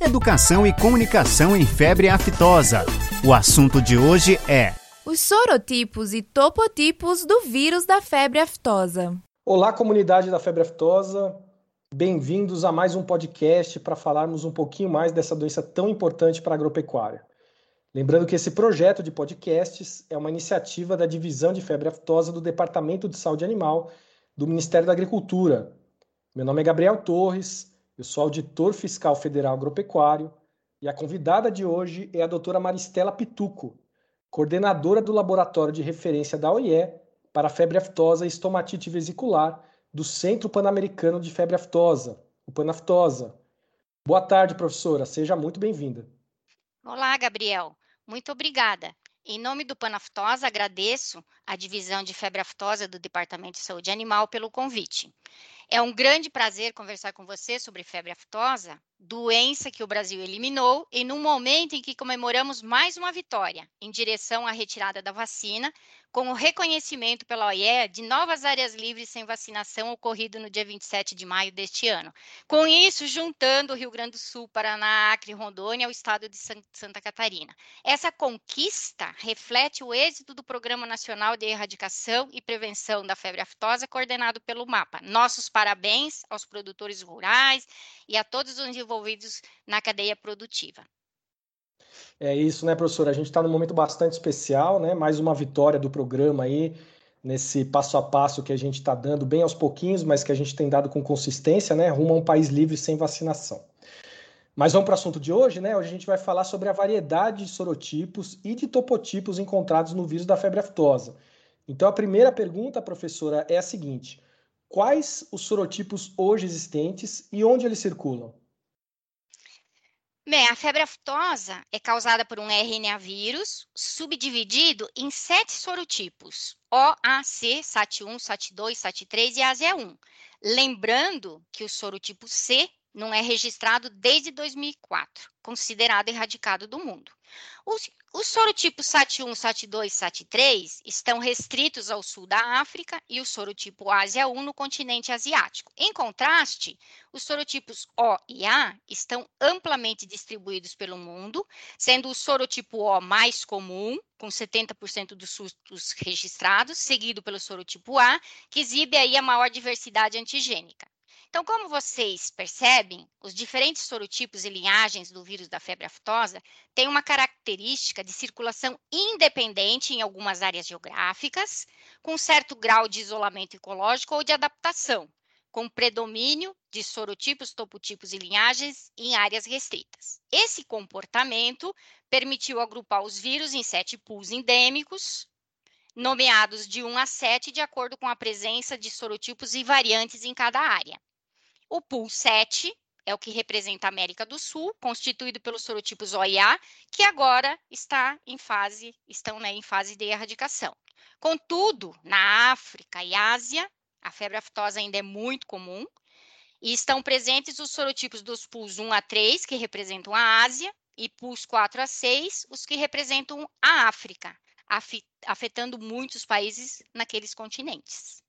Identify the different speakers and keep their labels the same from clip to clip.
Speaker 1: Educação e comunicação em febre aftosa. O assunto de hoje é
Speaker 2: os sorotipos e topotipos do vírus da febre aftosa.
Speaker 3: Olá, comunidade da febre aftosa. Bem-vindos a mais um podcast para falarmos um pouquinho mais dessa doença tão importante para a agropecuária. Lembrando que esse projeto de podcasts é uma iniciativa da Divisão de Febre Aftosa do Departamento de Saúde Animal do Ministério da Agricultura. Meu nome é Gabriel Torres, eu sou auditor fiscal federal agropecuário e a convidada de hoje é a doutora Maristela Pituco, coordenadora do Laboratório de Referência da OIE para Febre Aftosa e Estomatite Vesicular do Centro Pan-Americano de Febre Aftosa, o Panaftosa. Boa tarde, professora, seja muito bem-vinda.
Speaker 4: Olá, Gabriel. Muito obrigada. Em nome do Panaftosa, agradeço à Divisão de Febre Aftosa do Departamento de Saúde Animal pelo convite. É um grande prazer conversar com você sobre febre aftosa, doença que o Brasil eliminou, e num momento em que comemoramos mais uma vitória em direção à retirada da vacina, com o reconhecimento pela OIE de novas áreas livres sem vacinação ocorrido no dia 27 de maio deste ano. Com isso, juntando o Rio Grande do Sul, Paraná, Acre e Rondônia ao estado de Santa Catarina. Essa conquista reflete o êxito do Programa Nacional de Erradicação e Prevenção da Febre Aftosa, coordenado pelo MAPA. Nossos parabéns aos produtores rurais e a todos os envolvidos na cadeia produtiva.
Speaker 3: É isso, né, professora? A gente está num momento bastante especial, né? Mais uma vitória do programa aí, nesse passo a passo que a gente está dando, bem aos pouquinhos, mas que a gente tem dado com consistência, né? Rumo a um país livre sem vacinação. Mas vamos para o assunto de hoje, né? Hoje a gente vai falar sobre a variedade de sorotipos e de topotipos encontrados no vírus da febre aftosa. Então a primeira pergunta, professora, é a seguinte: quais os sorotipos hoje existentes e onde eles circulam?
Speaker 4: Bem, a febre aftosa é causada por um RNA vírus subdividido em sete sorotipos: O, A, C, SAT1, SAT2, SAT3 e ASEA1. Lembrando que o sorotipo C não é registrado desde 2004, considerado erradicado do mundo. Os, os sorotipos SAT1, SAT2 e SAT3 estão restritos ao sul da África e o sorotipo Ásia 1 no continente asiático. Em contraste, os sorotipos O e A estão amplamente distribuídos pelo mundo, sendo o sorotipo O mais comum, com 70% dos surtos registrados, seguido pelo sorotipo A, que exibe aí a maior diversidade antigênica. Então, como vocês percebem, os diferentes sorotipos e linhagens do vírus da febre aftosa têm uma característica de circulação independente em algumas áreas geográficas, com certo grau de isolamento ecológico ou de adaptação, com predomínio de sorotipos, topotipos e linhagens em áreas restritas. Esse comportamento permitiu agrupar os vírus em sete pools endêmicos, nomeados de 1 a 7, de acordo com a presença de sorotipos e variantes em cada área. O pool 7 é o que representa a América do Sul, constituído pelos sorotipos O e A, que agora está em fase, estão né, em fase de erradicação. Contudo, na África e Ásia, a febre aftosa ainda é muito comum, e estão presentes os sorotipos dos pools 1 a 3, que representam a Ásia, e pools 4 a 6, os que representam a África, afetando muitos países naqueles continentes.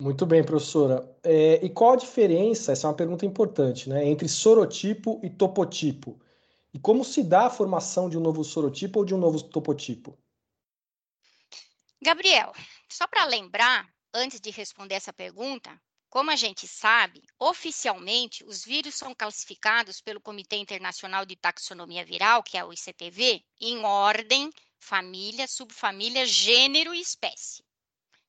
Speaker 3: Muito bem, professora. É, e qual a diferença, essa é uma pergunta importante, né, entre sorotipo e topotipo? E como se dá a formação de um novo sorotipo ou de um novo topotipo?
Speaker 4: Gabriel, só para lembrar, antes de responder essa pergunta, como a gente sabe, oficialmente os vírus são classificados pelo Comitê Internacional de Taxonomia Viral, que é o ICTV, em ordem, família, subfamília, gênero e espécie.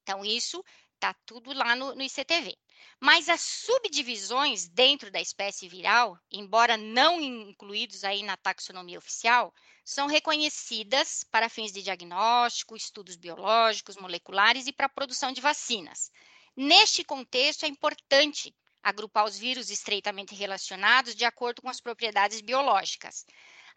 Speaker 4: Então, isso Tá tudo lá no, no ICTV. Mas as subdivisões dentro da espécie viral, embora não incluídos aí na taxonomia oficial, são reconhecidas para fins de diagnóstico, estudos biológicos, moleculares e para produção de vacinas. Neste contexto, é importante agrupar os vírus estreitamente relacionados de acordo com as propriedades biológicas.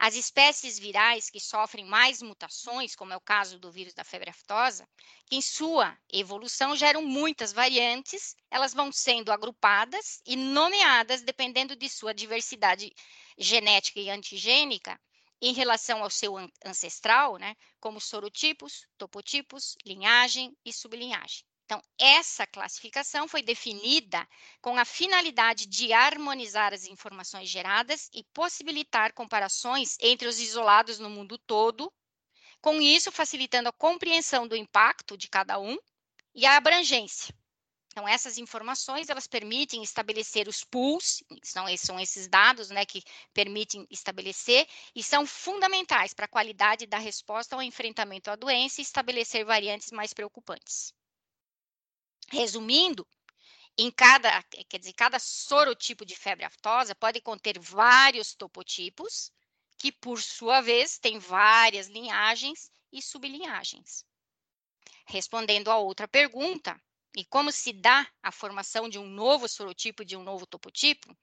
Speaker 4: As espécies virais que sofrem mais mutações, como é o caso do vírus da febre aftosa, que em sua evolução geram muitas variantes, elas vão sendo agrupadas e nomeadas dependendo de sua diversidade genética e antigênica em relação ao seu ancestral, né, como sorotipos, topotipos, linhagem e sublinhagem. Então, essa classificação foi definida com a finalidade de harmonizar as informações geradas e possibilitar comparações entre os isolados no mundo todo, com isso facilitando a compreensão do impacto de cada um e a abrangência. Então, essas informações, elas permitem estabelecer os pools, são, são esses dados né, que permitem estabelecer, e são fundamentais para a qualidade da resposta ao enfrentamento à doença e estabelecer variantes mais preocupantes. Resumindo, em cada, quer dizer, cada sorotipo de febre aftosa pode conter vários topotipos, que por sua vez tem várias linhagens e sublinhagens. Respondendo a outra pergunta, e como se dá a formação de um novo sorotipo de um novo topotipo?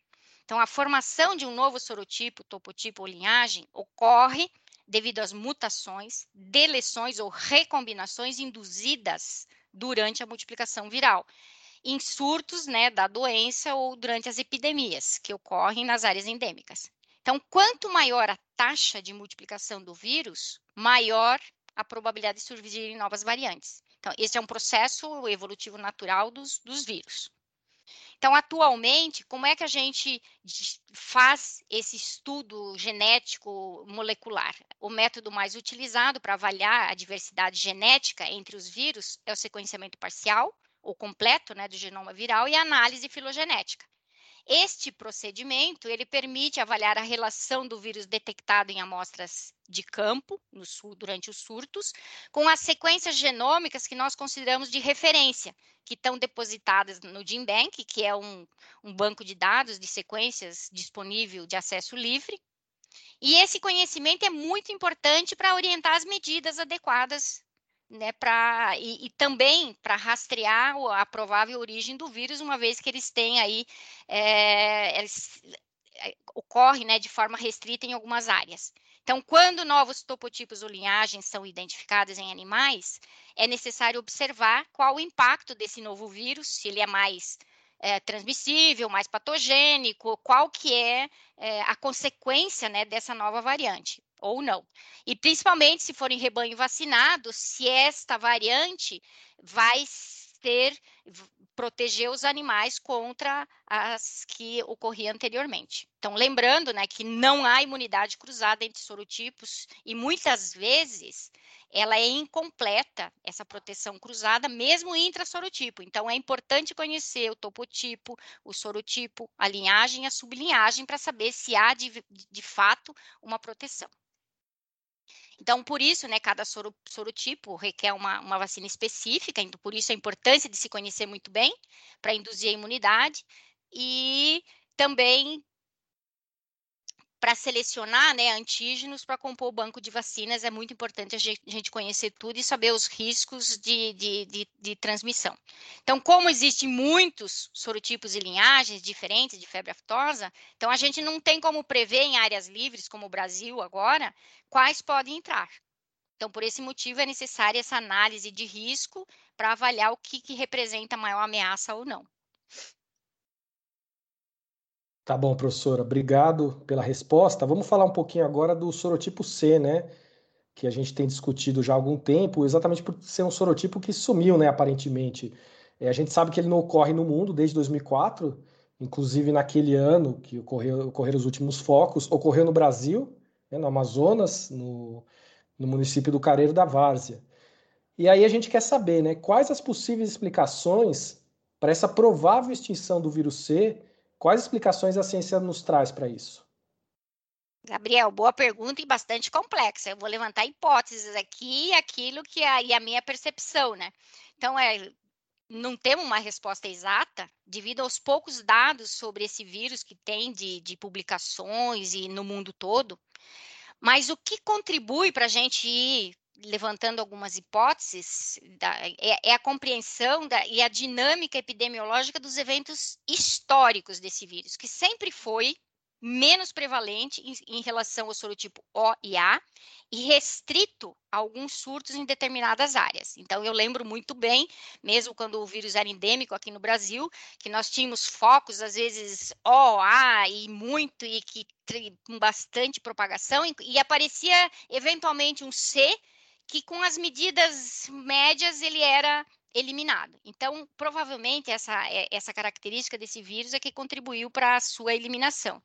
Speaker 4: Então, a formação de um novo sorotipo, topotipo ou linhagem ocorre devido às mutações, deleções ou recombinações induzidas durante a multiplicação viral, em surtos né, da doença ou durante as epidemias que ocorrem nas áreas endêmicas. Então, quanto maior a taxa de multiplicação do vírus, maior a probabilidade de surgirem novas variantes. Então, esse é um processo evolutivo natural dos, dos vírus. Então, atualmente, como é que a gente faz esse estudo genético molecular? O método mais utilizado para avaliar a diversidade genética entre os vírus é o sequenciamento parcial ou completo né, do genoma viral e a análise filogenética. Este procedimento ele permite avaliar a relação do vírus detectado em amostras de campo no, durante os surtos com as sequências genômicas que nós consideramos de referência, que estão depositadas no GenBank, que é um, um banco de dados de sequências disponível de acesso livre. E esse conhecimento é muito importante para orientar as medidas adequadas né, pra, e, e também para rastrear a provável origem do vírus, uma vez que eles têm aí, é, eles, é, ocorre né, de forma restrita em algumas áreas. Então, quando novos topotipos ou linhagens são identificados em animais, é necessário observar qual o impacto desse novo vírus, se ele é mais é, transmissível, mais patogênico, qual que é, é a consequência né, dessa nova variante ou não. E principalmente se forem rebanho vacinado, se esta variante vai ser proteger os animais contra as que ocorriam anteriormente. Então, lembrando, né, que não há imunidade cruzada entre sorotipos e muitas vezes ela é incompleta, essa proteção cruzada, mesmo intra-sorotipo. Então, é importante conhecer o topotipo, o sorotipo, a linhagem a sublinhagem para saber se há de, de fato uma proteção. Então, por isso, né, cada soro, sorotipo requer uma, uma vacina específica, então, por isso a importância de se conhecer muito bem para induzir a imunidade e também para selecionar né, antígenos para compor o banco de vacinas, é muito importante a gente conhecer tudo e saber os riscos de, de, de, de transmissão. Então, como existem muitos sorotipos e linhagens diferentes de febre aftosa, então a gente não tem como prever em áreas livres, como o Brasil agora, quais podem entrar. Então, por esse motivo, é necessária essa análise de risco para avaliar o que, que representa maior ameaça ou não.
Speaker 3: Tá bom, professora. Obrigado pela resposta. Vamos falar um pouquinho agora do sorotipo C, né? Que a gente tem discutido já há algum tempo, exatamente por ser um sorotipo que sumiu, né? Aparentemente. É, a gente sabe que ele não ocorre no mundo desde 2004, inclusive naquele ano que ocorreu, ocorreram os últimos focos, ocorreu no Brasil, né? no Amazonas, no, no município do Careiro da Várzea. E aí a gente quer saber, né? Quais as possíveis explicações para essa provável extinção do vírus C Quais explicações a ciência nos traz para isso?
Speaker 4: Gabriel, boa pergunta e bastante complexa. Eu vou levantar hipóteses aqui, aquilo que é a, a minha percepção, né? Então, é, não temos uma resposta exata devido aos poucos dados sobre esse vírus que tem de, de publicações e no mundo todo. Mas o que contribui para a gente ir levantando algumas hipóteses, da, é, é, a compreensão da, e a dinâmica epidemiológica dos eventos históricos desse vírus, que sempre foi menos prevalente em, em, relação ao sorotipo O e A e restrito a alguns surtos em determinadas áreas. Então, eu lembro muito bem, mesmo quando o vírus era endêmico aqui no Brasil, que nós tínhamos focos, às vezes, O, A e muito, e que com bastante propagação, e, e aparecia eventualmente um C, que com as medidas médias ele era eliminado. Então, provavelmente, essa, é, essa característica desse vírus é que contribuiu para a sua eliminação.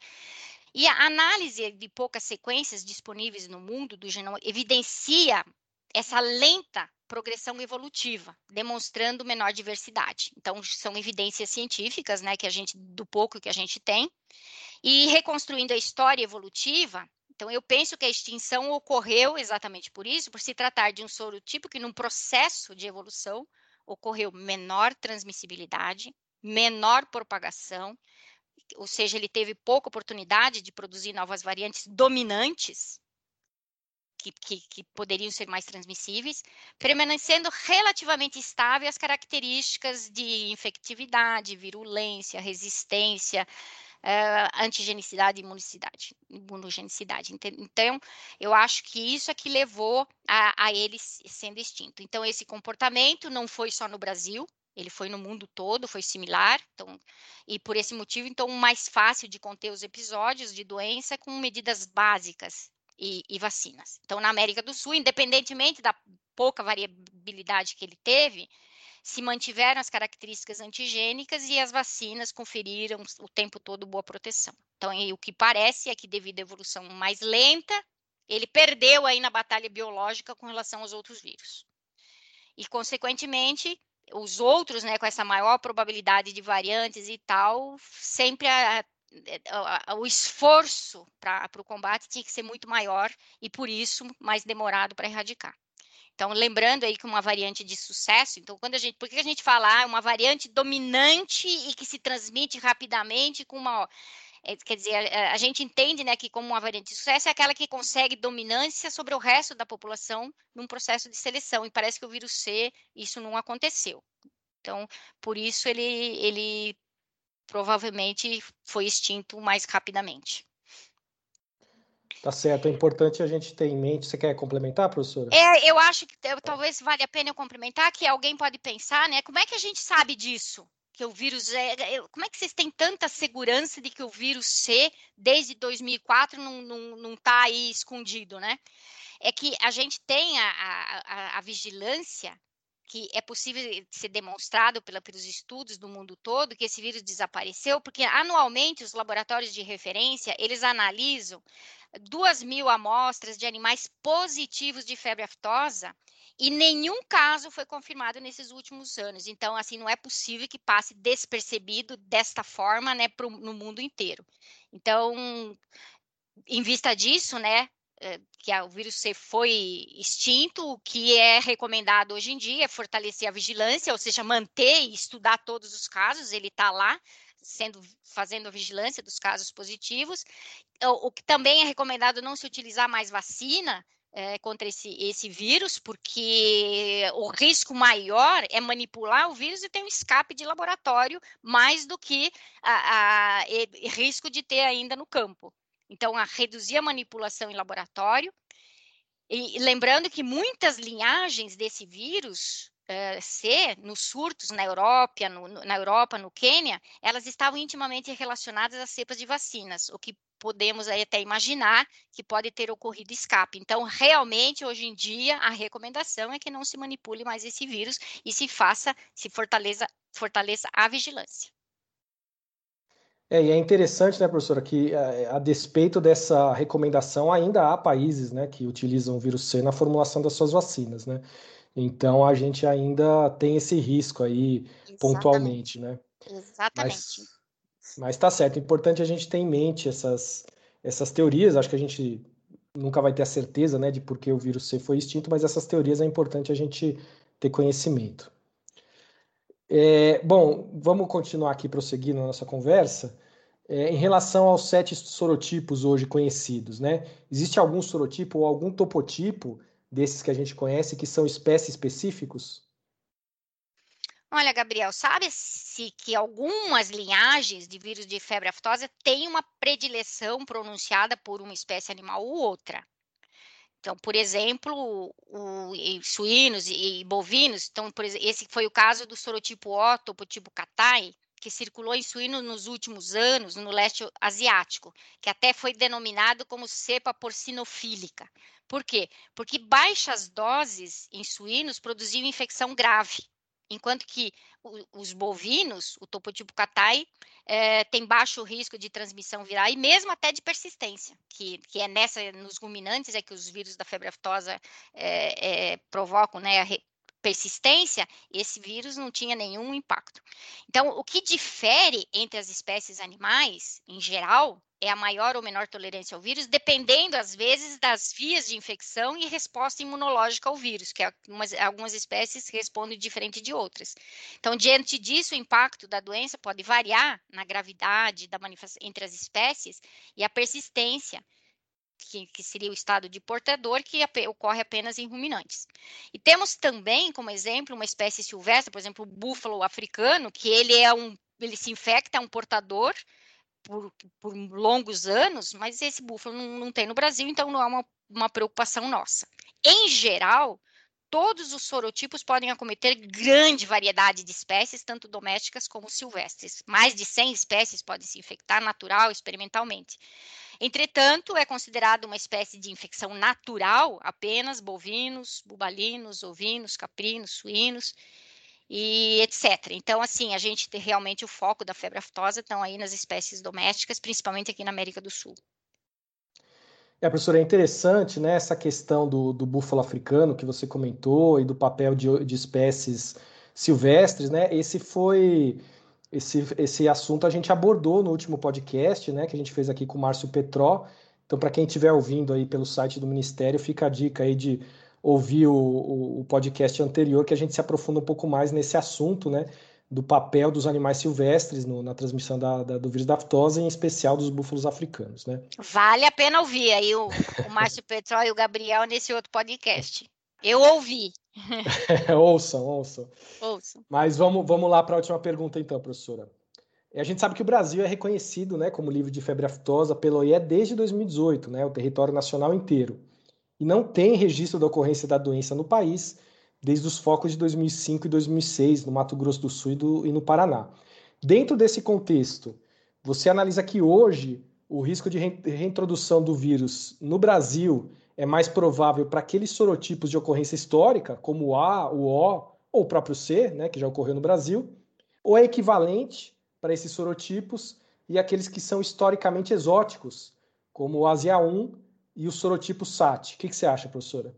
Speaker 4: E a análise de poucas sequências disponíveis no mundo do genoma evidencia essa lenta progressão evolutiva, demonstrando menor diversidade. Então, são evidências científicas, né, que a gente, do pouco que a gente tem. E reconstruindo a história evolutiva, então, eu penso que a extinção ocorreu exatamente por isso, por se tratar de um sorotipo que, num processo de evolução, ocorreu menor transmissibilidade, menor propagação, ou seja, ele teve pouca oportunidade de produzir novas variantes dominantes, que, que, que, poderiam ser mais transmissíveis, permanecendo relativamente estável as características de infectividade, virulência, resistência, uh, antigenicidade e imunicidade, imunogenicidade. Então, eu acho que isso é que levou a, a ele sendo extinto. Então, esse comportamento não foi só no Brasil, ele foi no mundo todo, foi similar, então, e por esse motivo, então, mais fácil de conter os episódios de doença com medidas básicas e, e, vacinas. Então, na América do Sul, independentemente da pouca variabilidade que ele teve, se mantiveram as características antigênicas e as vacinas conferiram o tempo todo boa proteção. Então, o que parece é que devido à evolução mais lenta, ele perdeu aí na batalha biológica com relação aos outros vírus. E, consequentemente, os outros, né, com essa maior probabilidade de variantes e tal, sempre a, a, a, o esforço para o combate tinha que ser muito maior e, por isso, mais demorado para erradicar. Então, lembrando aí que uma variante de sucesso, então, quando a gente, por que a gente fala ah, uma variante dominante e que se transmite rapidamente com uma, é, quer dizer, a, a, gente entende, né, que como uma variante de sucesso é aquela que consegue dominância sobre o resto da população num processo de seleção, e parece que o vírus C, isso não aconteceu. Então, por isso ele, ele provavelmente foi extinto mais rapidamente.
Speaker 3: Tá certo, é importante a gente ter em mente. Você quer complementar, professora?
Speaker 4: É, eu acho que talvez valha a pena eu complementar, que alguém pode pensar, né? Como é que a gente sabe disso? Que o vírus é. é como é que vocês têm tanta segurança de que o vírus C, desde 2004, não, não, não tá aí escondido, né? É que a gente tem a, a, a vigilância que é possível ser demonstrado pela, pelos estudos do mundo todo que esse vírus desapareceu, porque anualmente os laboratórios de referência eles analisam duas mil amostras de animais positivos de febre aftosa e nenhum caso foi confirmado nesses últimos anos. Então, assim, não é possível que passe despercebido desta forma, né, pro, no mundo inteiro. Então, em vista disso, né, que o vírus C foi extinto, o que é recomendado hoje em dia é fortalecer a vigilância, ou seja, manter e estudar todos os casos, ele está lá, sendo fazendo a vigilância dos casos positivos. O, o, que também é recomendado não se utilizar mais vacina é, contra esse, esse vírus, porque o risco maior é manipular o vírus e ter um escape de laboratório mais do que a, a risco de ter ainda no campo. Então, a reduzir a manipulação em laboratório. E lembrando que muitas linhagens desse vírus uh, C, nos surtos na Europa, no, na Europa, no Quênia, elas estavam intimamente relacionadas às cepas de vacinas, o que podemos até imaginar que pode ter ocorrido escape. Então, realmente, hoje em dia, a recomendação é que não se manipule mais esse vírus e se faça, se fortaleça, fortaleça a vigilância.
Speaker 3: É, e é interessante, né, professora, que a, a, despeito dessa recomendação, ainda há países né, que utilizam o vírus C na formulação das suas vacinas, né? Então a gente ainda tem esse risco aí Exatamente. pontualmente, né?
Speaker 4: Exatamente.
Speaker 3: Mas, mas tá certo, é importante a gente ter em mente essas, essas teorias, acho que a gente nunca vai ter a certeza, né, de por que o vírus C foi extinto, mas essas teorias é importante a gente ter conhecimento. É, bom, vamos continuar aqui prosseguindo a nossa conversa. É, em relação aos sete sorotipos hoje conhecidos, né? Existe algum sorotipo ou algum topotipo desses que a gente conhece que são espécies específicos?
Speaker 4: Olha, Gabriel, sabe-se que algumas linhagens de vírus de febre aftosa têm uma predileção pronunciada por uma espécie animal ou outra. Então, por exemplo, o, o, suínos e, bovinos, então, por, esse foi o caso do sorotipo O, topotipo catai, que circulou em suínos nos últimos anos no leste asiático, que até foi denominado como cepa porcinofílica. Por quê? Porque baixas doses em suínos produziam infecção grave, enquanto que os bovinos, o topotipo catai, é, tem baixo risco de transmissão viral e mesmo até de persistência, que, que é nessa, nos ruminantes, é que os vírus da febre aftosa é, é, provocam né, persistência, esse vírus não tinha nenhum impacto. Então, o que difere entre as espécies animais, em geral, é a maior ou menor tolerância ao vírus, dependendo, às vezes, das vias de infecção e resposta imunológica ao vírus, que algumas, algumas espécies respondem diferente de outras. Então, diante disso, o impacto da doença pode variar na gravidade da entre as espécies e a persistência, que, que, seria o estado de portador, que ocorre apenas em ruminantes. E temos também, como exemplo, uma espécie silvestre, por exemplo, o búfalo africano, que ele é um, ele se infecta, é um portador, por, por longos anos, mas esse búfalo não, não, tem no Brasil, então não é uma, uma preocupação nossa. Em geral, todos os sorotipos podem acometer grande variedade de espécies, tanto domésticas como silvestres. Mais de 100 espécies podem se infectar natural experimentalmente. Entretanto, é considerado uma espécie de infecção natural apenas bovinos, bubalinos, ovinos, caprinos, suínos e etc. Então, assim, a gente tem realmente o foco da febre aftosa estão aí nas espécies domésticas, principalmente aqui na América do Sul.
Speaker 3: É, professora, é interessante né, essa questão do, do búfalo africano que você comentou e do papel de, de espécies silvestres, né? Esse foi esse, esse assunto a gente abordou no último podcast, né, que a gente fez aqui com o Márcio Petró. Então, para quem estiver ouvindo aí pelo site do Ministério, fica a dica aí de ouvir o, o, o, podcast anterior, que a gente se aprofunda um pouco mais nesse assunto, né? Do papel dos animais silvestres no, na transmissão da, da, do vírus da aftosa, em especial dos búfalos africanos, né?
Speaker 4: Vale a pena ouvir aí o, o Márcio Petró e o Gabriel nesse outro podcast. Eu ouvi.
Speaker 3: ouçam, ouçam. Ouçam. Mas vamos, vamos lá para a última pergunta, então, professora. A gente sabe que o Brasil é reconhecido né, como livre de febre aftosa pelo OIE desde 2018, né, o território nacional inteiro e não tem registro da ocorrência da doença no país desde os focos de 2005 e 2006 no Mato Grosso do Sul e, do, e no Paraná. Dentro desse contexto, você analisa que hoje o risco de reintrodução do vírus no Brasil é mais provável para aqueles sorotipos de ocorrência histórica, como o A, o O ou o próprio C, né, que já ocorreu no Brasil, ou é equivalente para esses sorotipos e aqueles que são historicamente exóticos, como o ASIA1 e o sorotipo SAT. O que, que você acha, professora?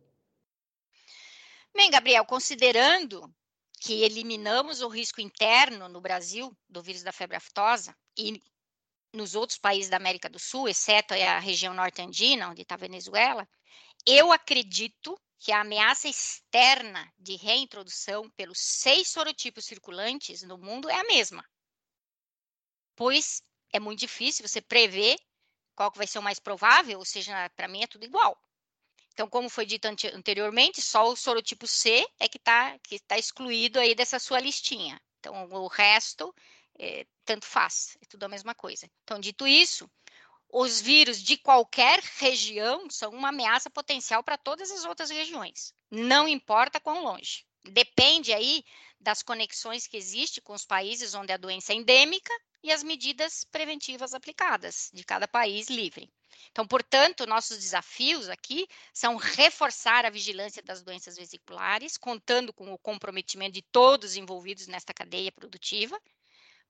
Speaker 4: Bem, Gabriel, considerando que eliminamos o risco interno no Brasil do vírus da febre aftosa e nos outros países da América do Sul, exceto a região norte-andina, onde está a Venezuela, eu acredito que a ameaça externa de reintrodução pelos seis sorotipos circulantes no mundo é a mesma. Pois é muito difícil você prever qual que vai ser o mais provável, ou seja, para mim é tudo igual. Então, como foi dito anteriormente, só o sorotipo C é que está que tá excluído aí dessa sua listinha. Então, o resto, é, tanto faz, é tudo a mesma coisa. Então, dito isso, os vírus de qualquer região são uma ameaça potencial para todas as outras regiões. Não importa quão longe. Depende aí das conexões que existem com os países onde a doença é endêmica e as medidas preventivas aplicadas de cada país livre. Então, portanto, nossos desafios aqui são reforçar a vigilância das doenças vesiculares, contando com o comprometimento de todos envolvidos nesta cadeia produtiva,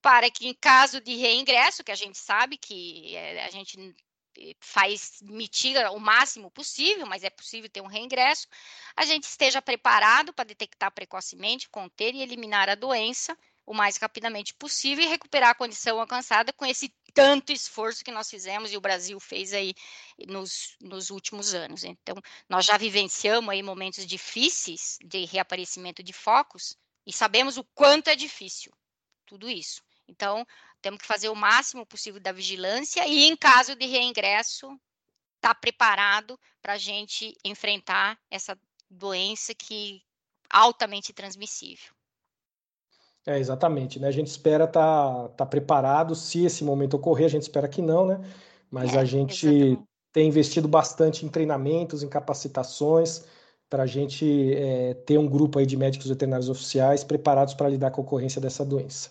Speaker 4: para que, em caso de reingresso, que a gente sabe que eh, a gente faz mitiga o máximo possível, mas é possível ter um reingresso, a gente esteja preparado para detectar precocemente, conter e eliminar a doença o mais rapidamente possível e recuperar a condição alcançada com esse tanto esforço que nós fizemos e o Brasil fez aí nos, nos últimos anos. Então, nós já vivenciamos aí momentos difíceis de reaparecimento de focos e sabemos o quanto é difícil tudo isso. Então, temos que fazer o máximo possível da vigilância e, em caso de reingresso, estar tá preparado para a gente enfrentar essa doença que é altamente transmissível.
Speaker 3: É, exatamente, né? A gente espera estar tá, tá preparado se esse momento ocorrer, a gente espera que não, né? Mas é, a gente exatamente. tem investido bastante em treinamentos, em capacitações, para a gente é, ter um grupo aí de médicos veterinários oficiais preparados para lidar com a ocorrência dessa doença.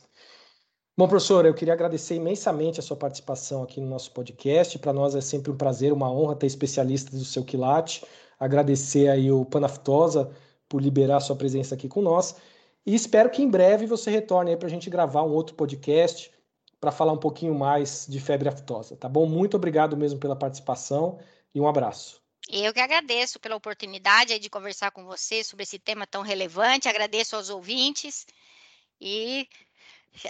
Speaker 3: Bom, professor, eu queria agradecer imensamente a sua participação aqui no nosso podcast. Para nós é sempre um prazer, uma honra ter especialistas do seu quilate. Agradecer aí o Panaftosa por liberar a sua presença aqui com nós E espero que em breve você retorne aí para a gente gravar um outro podcast para falar um pouquinho mais de febre aftosa, tá bom? Muito obrigado mesmo pela participação e um abraço.
Speaker 4: Eu que agradeço pela oportunidade de conversar com você sobre esse tema tão relevante. Agradeço aos ouvintes e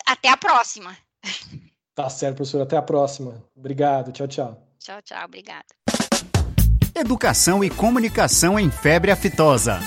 Speaker 4: até a próxima.
Speaker 3: Tá certo, professor. Até a próxima. Obrigado. Tchau, tchau.
Speaker 4: Tchau, tchau. Obrigado.
Speaker 1: Educação e comunicação em febre aftosa.